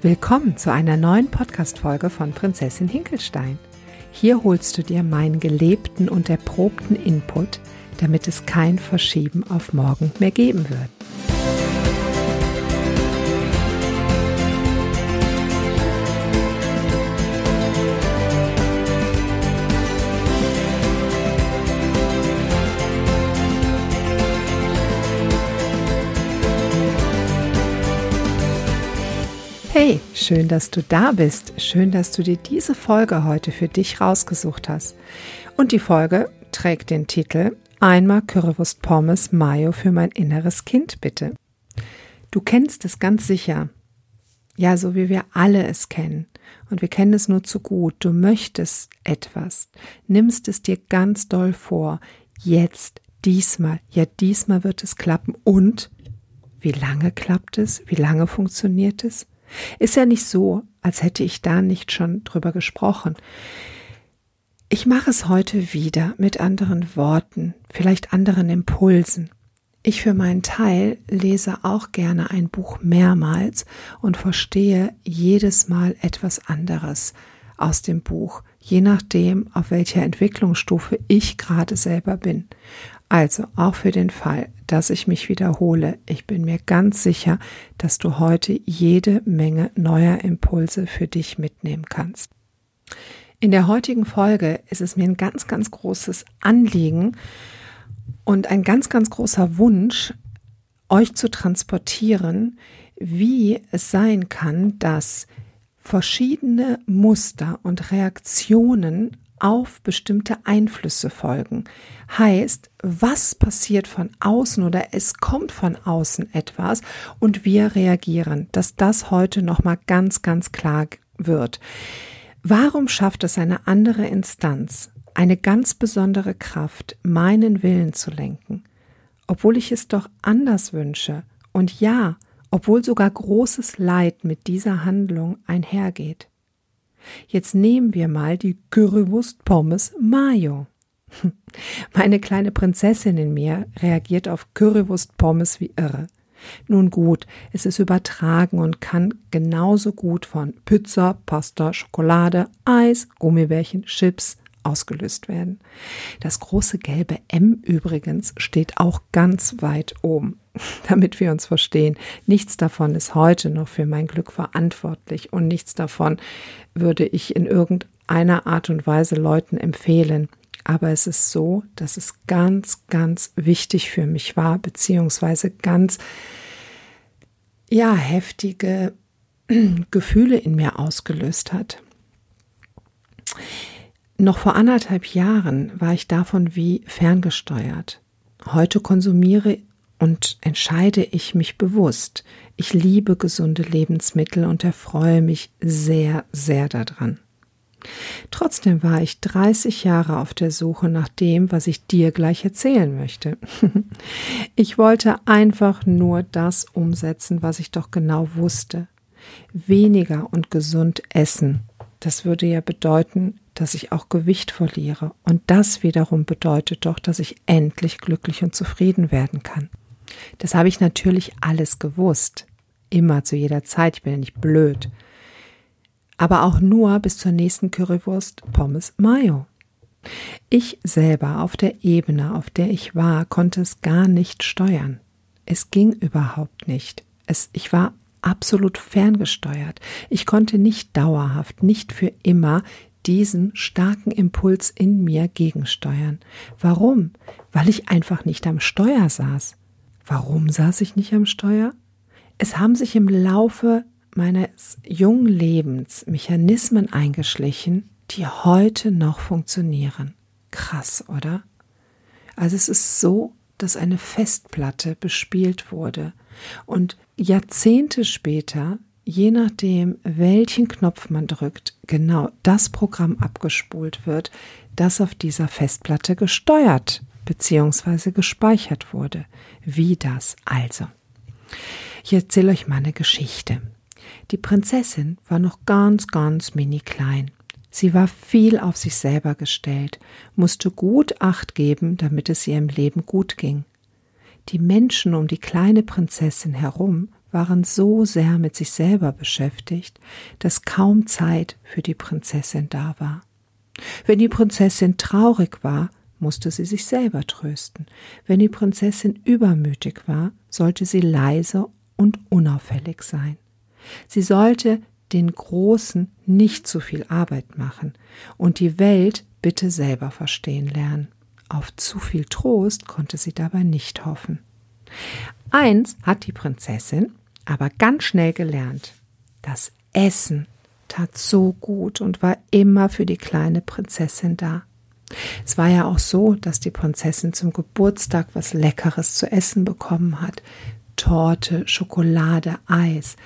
Willkommen zu einer neuen Podcast-Folge von Prinzessin Hinkelstein. Hier holst du dir meinen gelebten und erprobten Input, damit es kein Verschieben auf morgen mehr geben wird. Hey, schön, dass du da bist. Schön, dass du dir diese Folge heute für dich rausgesucht hast. Und die Folge trägt den Titel Einmal Currywurst Pommes Mayo für mein inneres Kind, bitte. Du kennst es ganz sicher. Ja, so wie wir alle es kennen. Und wir kennen es nur zu gut. Du möchtest etwas, nimmst es dir ganz doll vor. Jetzt, diesmal, ja, diesmal wird es klappen. Und wie lange klappt es? Wie lange funktioniert es? Ist ja nicht so, als hätte ich da nicht schon drüber gesprochen. Ich mache es heute wieder mit anderen Worten, vielleicht anderen Impulsen. Ich für meinen Teil lese auch gerne ein Buch mehrmals und verstehe jedes Mal etwas anderes aus dem Buch, je nachdem, auf welcher Entwicklungsstufe ich gerade selber bin. Also auch für den Fall, dass ich mich wiederhole, ich bin mir ganz sicher, dass du heute jede Menge neuer Impulse für dich mitnehmen kannst. In der heutigen Folge ist es mir ein ganz, ganz großes Anliegen und ein ganz, ganz großer Wunsch, euch zu transportieren, wie es sein kann, dass verschiedene Muster und Reaktionen auf bestimmte Einflüsse folgen. Heißt, was passiert von außen oder es kommt von außen etwas und wir reagieren, dass das heute nochmal ganz, ganz klar wird. Warum schafft es eine andere Instanz, eine ganz besondere Kraft, meinen Willen zu lenken, obwohl ich es doch anders wünsche und ja, obwohl sogar großes Leid mit dieser Handlung einhergeht? Jetzt nehmen wir mal die Currywurst Pommes Mayo. Meine kleine Prinzessin in mir reagiert auf Currywurst Pommes wie irre. Nun gut, es ist übertragen und kann genauso gut von Pizza, Pasta, Schokolade, Eis, Gummibärchen, Chips ausgelöst werden. Das große gelbe M übrigens steht auch ganz weit oben, damit wir uns verstehen. Nichts davon ist heute noch für mein Glück verantwortlich und nichts davon würde ich in irgendeiner Art und Weise Leuten empfehlen. Aber es ist so, dass es ganz, ganz wichtig für mich war, beziehungsweise ganz, ja, heftige Gefühle in mir ausgelöst hat. Noch vor anderthalb Jahren war ich davon wie ferngesteuert. Heute konsumiere und entscheide ich mich bewusst. Ich liebe gesunde Lebensmittel und erfreue mich sehr, sehr daran. Trotzdem war ich 30 Jahre auf der Suche nach dem, was ich dir gleich erzählen möchte. ich wollte einfach nur das umsetzen, was ich doch genau wusste. Weniger und gesund essen. Das würde ja bedeuten, dass ich auch Gewicht verliere. Und das wiederum bedeutet doch, dass ich endlich glücklich und zufrieden werden kann. Das habe ich natürlich alles gewusst. Immer zu jeder Zeit. Ich bin ja nicht blöd. Aber auch nur bis zur nächsten Currywurst Pommes Mayo. Ich selber auf der Ebene, auf der ich war, konnte es gar nicht steuern. Es ging überhaupt nicht. Es, ich war absolut ferngesteuert. Ich konnte nicht dauerhaft, nicht für immer diesen starken Impuls in mir gegensteuern. Warum? Weil ich einfach nicht am Steuer saß. Warum saß ich nicht am Steuer? Es haben sich im Laufe meines jungen Lebens Mechanismen eingeschlichen, die heute noch funktionieren. Krass, oder? Also es ist so, dass eine Festplatte bespielt wurde und Jahrzehnte später je nachdem, welchen Knopf man drückt, genau das Programm abgespult wird, das auf dieser Festplatte gesteuert bzw. gespeichert wurde. Wie das also? Ich erzähle euch mal eine Geschichte. Die Prinzessin war noch ganz, ganz mini klein. Sie war viel auf sich selber gestellt, musste gut Acht geben, damit es ihr im Leben gut ging. Die Menschen um die kleine Prinzessin herum waren so sehr mit sich selber beschäftigt, dass kaum Zeit für die Prinzessin da war. Wenn die Prinzessin traurig war, musste sie sich selber trösten. Wenn die Prinzessin übermütig war, sollte sie leise und unauffällig sein. Sie sollte den Großen nicht zu viel Arbeit machen und die Welt bitte selber verstehen lernen. Auf zu viel Trost konnte sie dabei nicht hoffen. Eins hat die Prinzessin aber ganz schnell gelernt. Das Essen tat so gut und war immer für die kleine Prinzessin da. Es war ja auch so, dass die Prinzessin zum Geburtstag was Leckeres zu essen bekommen hat. Torte, Schokolade, Eis.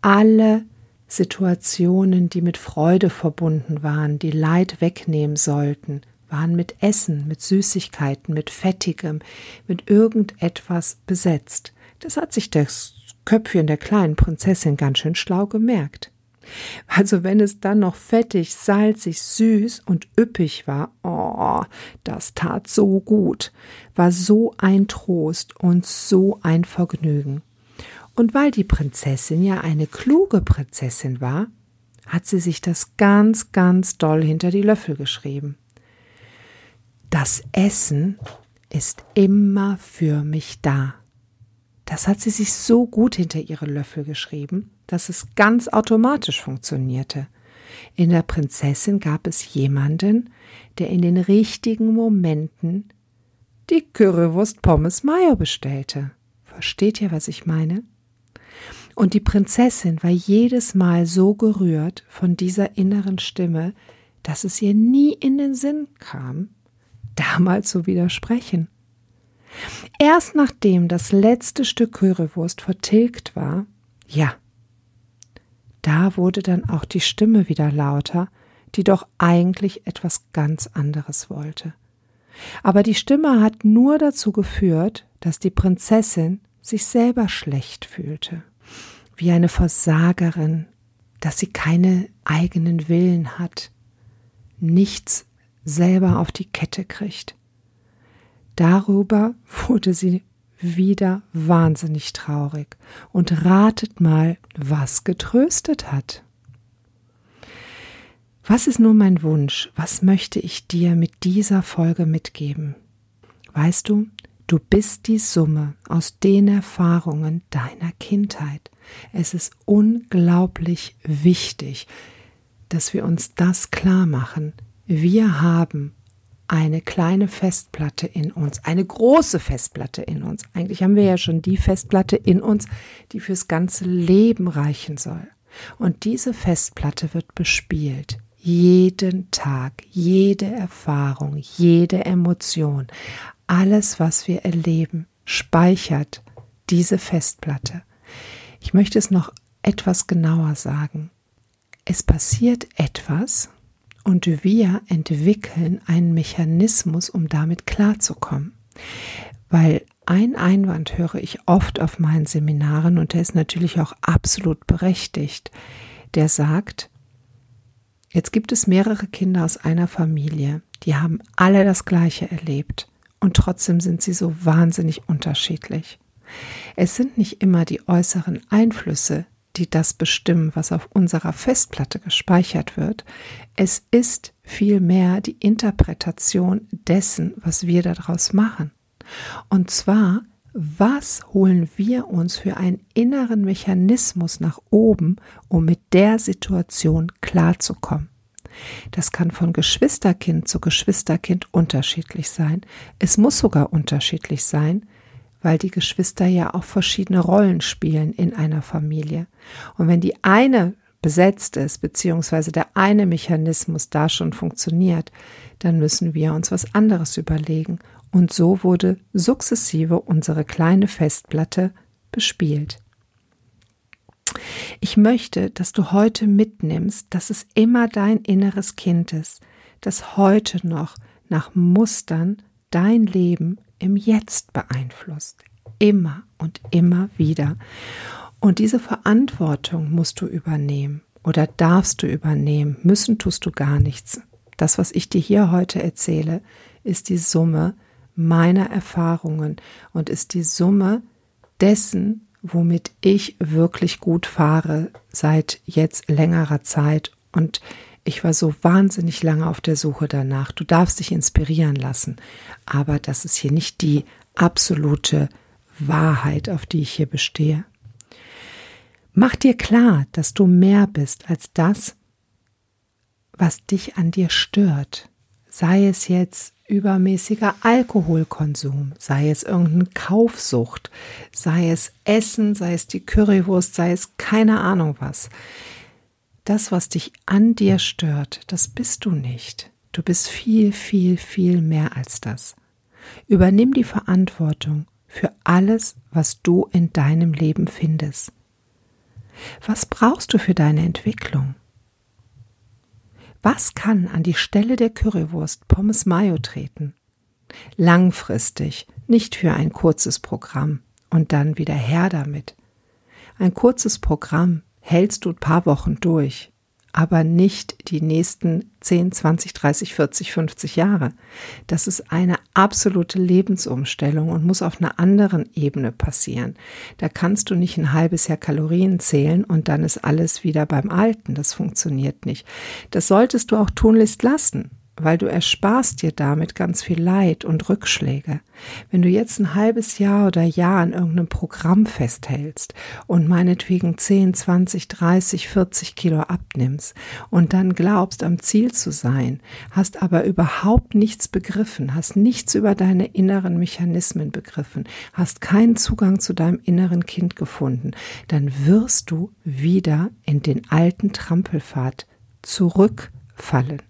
Alle Situationen, die mit Freude verbunden waren, die Leid wegnehmen sollten, waren mit Essen, mit Süßigkeiten, mit Fettigem, mit irgendetwas besetzt. Das hat sich das Köpfchen der kleinen Prinzessin ganz schön schlau gemerkt. Also wenn es dann noch fettig, salzig, süß und üppig war, oh, das tat so gut, war so ein Trost und so ein Vergnügen. Und weil die Prinzessin ja eine kluge Prinzessin war, hat sie sich das ganz, ganz doll hinter die Löffel geschrieben. Das Essen ist immer für mich da. Das hat sie sich so gut hinter ihre Löffel geschrieben, dass es ganz automatisch funktionierte. In der Prinzessin gab es jemanden, der in den richtigen Momenten die Currywurst Pommes Mayo bestellte. Versteht ihr, was ich meine? Und die Prinzessin war jedes Mal so gerührt von dieser inneren Stimme, dass es ihr nie in den Sinn kam, damals zu widersprechen. Erst nachdem das letzte Stück Currywurst vertilgt war, ja, da wurde dann auch die Stimme wieder lauter, die doch eigentlich etwas ganz anderes wollte. Aber die Stimme hat nur dazu geführt, dass die Prinzessin sich selber schlecht fühlte, wie eine Versagerin, dass sie keine eigenen Willen hat, nichts selber auf die Kette kriegt. Darüber wurde sie wieder wahnsinnig traurig und ratet mal, was getröstet hat. Was ist nun mein Wunsch? Was möchte ich dir mit dieser Folge mitgeben? Weißt du, du bist die Summe aus den Erfahrungen deiner Kindheit. Es ist unglaublich wichtig, dass wir uns das klar machen. Wir haben eine kleine Festplatte in uns, eine große Festplatte in uns. Eigentlich haben wir ja schon die Festplatte in uns, die fürs ganze Leben reichen soll. Und diese Festplatte wird bespielt. Jeden Tag, jede Erfahrung, jede Emotion, alles, was wir erleben, speichert diese Festplatte. Ich möchte es noch etwas genauer sagen. Es passiert etwas, und wir entwickeln einen Mechanismus, um damit klarzukommen. Weil ein Einwand höre ich oft auf meinen Seminaren und der ist natürlich auch absolut berechtigt. Der sagt, jetzt gibt es mehrere Kinder aus einer Familie, die haben alle das Gleiche erlebt und trotzdem sind sie so wahnsinnig unterschiedlich. Es sind nicht immer die äußeren Einflüsse, die das bestimmen, was auf unserer Festplatte gespeichert wird. Es ist vielmehr die Interpretation dessen, was wir daraus machen. Und zwar, was holen wir uns für einen inneren Mechanismus nach oben, um mit der Situation klarzukommen? Das kann von Geschwisterkind zu Geschwisterkind unterschiedlich sein. Es muss sogar unterschiedlich sein, weil die Geschwister ja auch verschiedene Rollen spielen in einer Familie. Und wenn die eine besetzt ist, beziehungsweise der eine Mechanismus da schon funktioniert, dann müssen wir uns was anderes überlegen. Und so wurde sukzessive unsere kleine Festplatte bespielt. Ich möchte, dass du heute mitnimmst, dass es immer dein inneres Kind ist, das heute noch nach Mustern dein Leben im Jetzt beeinflusst. Immer und immer wieder. Und diese Verantwortung musst du übernehmen oder darfst du übernehmen. Müssen tust du gar nichts. Das, was ich dir hier heute erzähle, ist die Summe meiner Erfahrungen und ist die Summe dessen, womit ich wirklich gut fahre seit jetzt längerer Zeit und ich war so wahnsinnig lange auf der Suche danach. Du darfst dich inspirieren lassen, aber das ist hier nicht die absolute Wahrheit, auf die ich hier bestehe. Mach dir klar, dass du mehr bist als das, was dich an dir stört. Sei es jetzt übermäßiger Alkoholkonsum, sei es irgendeine Kaufsucht, sei es Essen, sei es die Currywurst, sei es keine Ahnung was. Das, was dich an dir stört, das bist du nicht. Du bist viel, viel, viel mehr als das. Übernimm die Verantwortung für alles, was du in deinem Leben findest. Was brauchst du für deine Entwicklung? Was kann an die Stelle der Currywurst Pommes Mayo treten? Langfristig, nicht für ein kurzes Programm und dann wieder her damit. Ein kurzes Programm hältst du ein paar Wochen durch aber nicht die nächsten 10, 20, 30, 40, 50 Jahre. Das ist eine absolute Lebensumstellung und muss auf einer anderen Ebene passieren. Da kannst du nicht ein halbes Jahr Kalorien zählen und dann ist alles wieder beim Alten. Das funktioniert nicht. Das solltest du auch tunlichst lassen weil du ersparst dir damit ganz viel Leid und Rückschläge. Wenn du jetzt ein halbes Jahr oder Jahr an irgendeinem Programm festhältst und meinetwegen 10, 20, 30, 40 Kilo abnimmst und dann glaubst, am Ziel zu sein, hast aber überhaupt nichts begriffen, hast nichts über deine inneren Mechanismen begriffen, hast keinen Zugang zu deinem inneren Kind gefunden, dann wirst du wieder in den alten Trampelpfad zurückfallen.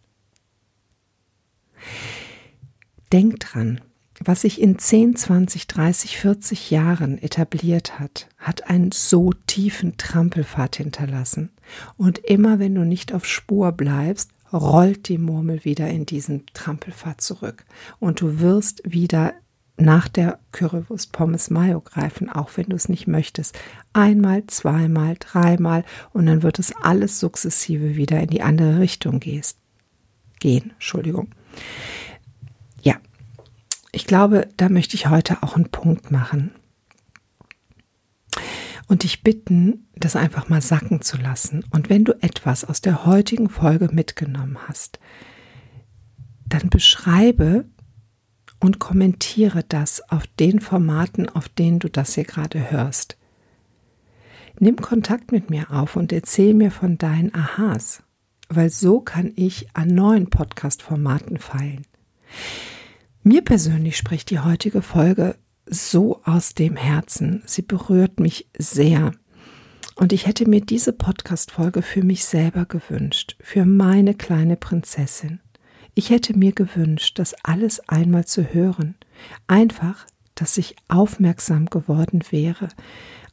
Denk dran, was sich in 10, 20, 30, 40 Jahren etabliert hat, hat einen so tiefen Trampelpfad hinterlassen. Und immer wenn du nicht auf Spur bleibst, rollt die Murmel wieder in diesen Trampelpfad zurück. Und du wirst wieder nach der Currywurst Pommes Mayo greifen, auch wenn du es nicht möchtest. Einmal, zweimal, dreimal und dann wird es alles sukzessive wieder in die andere Richtung gehst. Gehen, Entschuldigung. Ich glaube, da möchte ich heute auch einen Punkt machen. Und dich bitten, das einfach mal sacken zu lassen. Und wenn du etwas aus der heutigen Folge mitgenommen hast, dann beschreibe und kommentiere das auf den Formaten, auf denen du das hier gerade hörst. Nimm Kontakt mit mir auf und erzähl mir von deinen Aha's, weil so kann ich an neuen Podcast-Formaten feilen. Mir persönlich spricht die heutige Folge so aus dem Herzen. Sie berührt mich sehr. Und ich hätte mir diese Podcast-Folge für mich selber gewünscht, für meine kleine Prinzessin. Ich hätte mir gewünscht, das alles einmal zu hören. Einfach, dass ich aufmerksam geworden wäre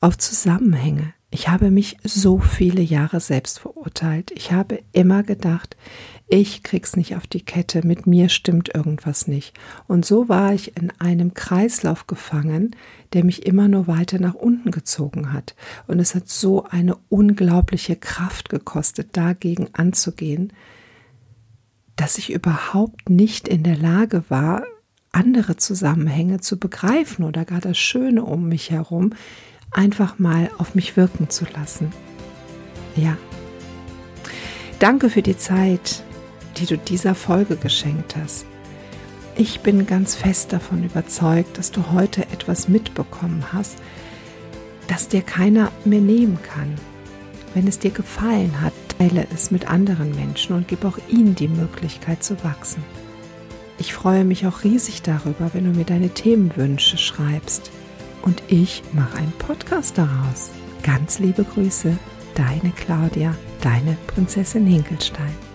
auf Zusammenhänge. Ich habe mich so viele Jahre selbst verurteilt. Ich habe immer gedacht, ich krieg's nicht auf die Kette, mit mir stimmt irgendwas nicht. Und so war ich in einem Kreislauf gefangen, der mich immer nur weiter nach unten gezogen hat. Und es hat so eine unglaubliche Kraft gekostet, dagegen anzugehen, dass ich überhaupt nicht in der Lage war, andere Zusammenhänge zu begreifen oder gar das Schöne um mich herum einfach mal auf mich wirken zu lassen. Ja. Danke für die Zeit, die du dieser Folge geschenkt hast. Ich bin ganz fest davon überzeugt, dass du heute etwas mitbekommen hast, das dir keiner mehr nehmen kann. Wenn es dir gefallen hat, teile es mit anderen Menschen und gib auch ihnen die Möglichkeit zu wachsen. Ich freue mich auch riesig darüber, wenn du mir deine Themenwünsche schreibst. Und ich mache einen Podcast daraus. Ganz liebe Grüße, deine Claudia, deine Prinzessin Hinkelstein.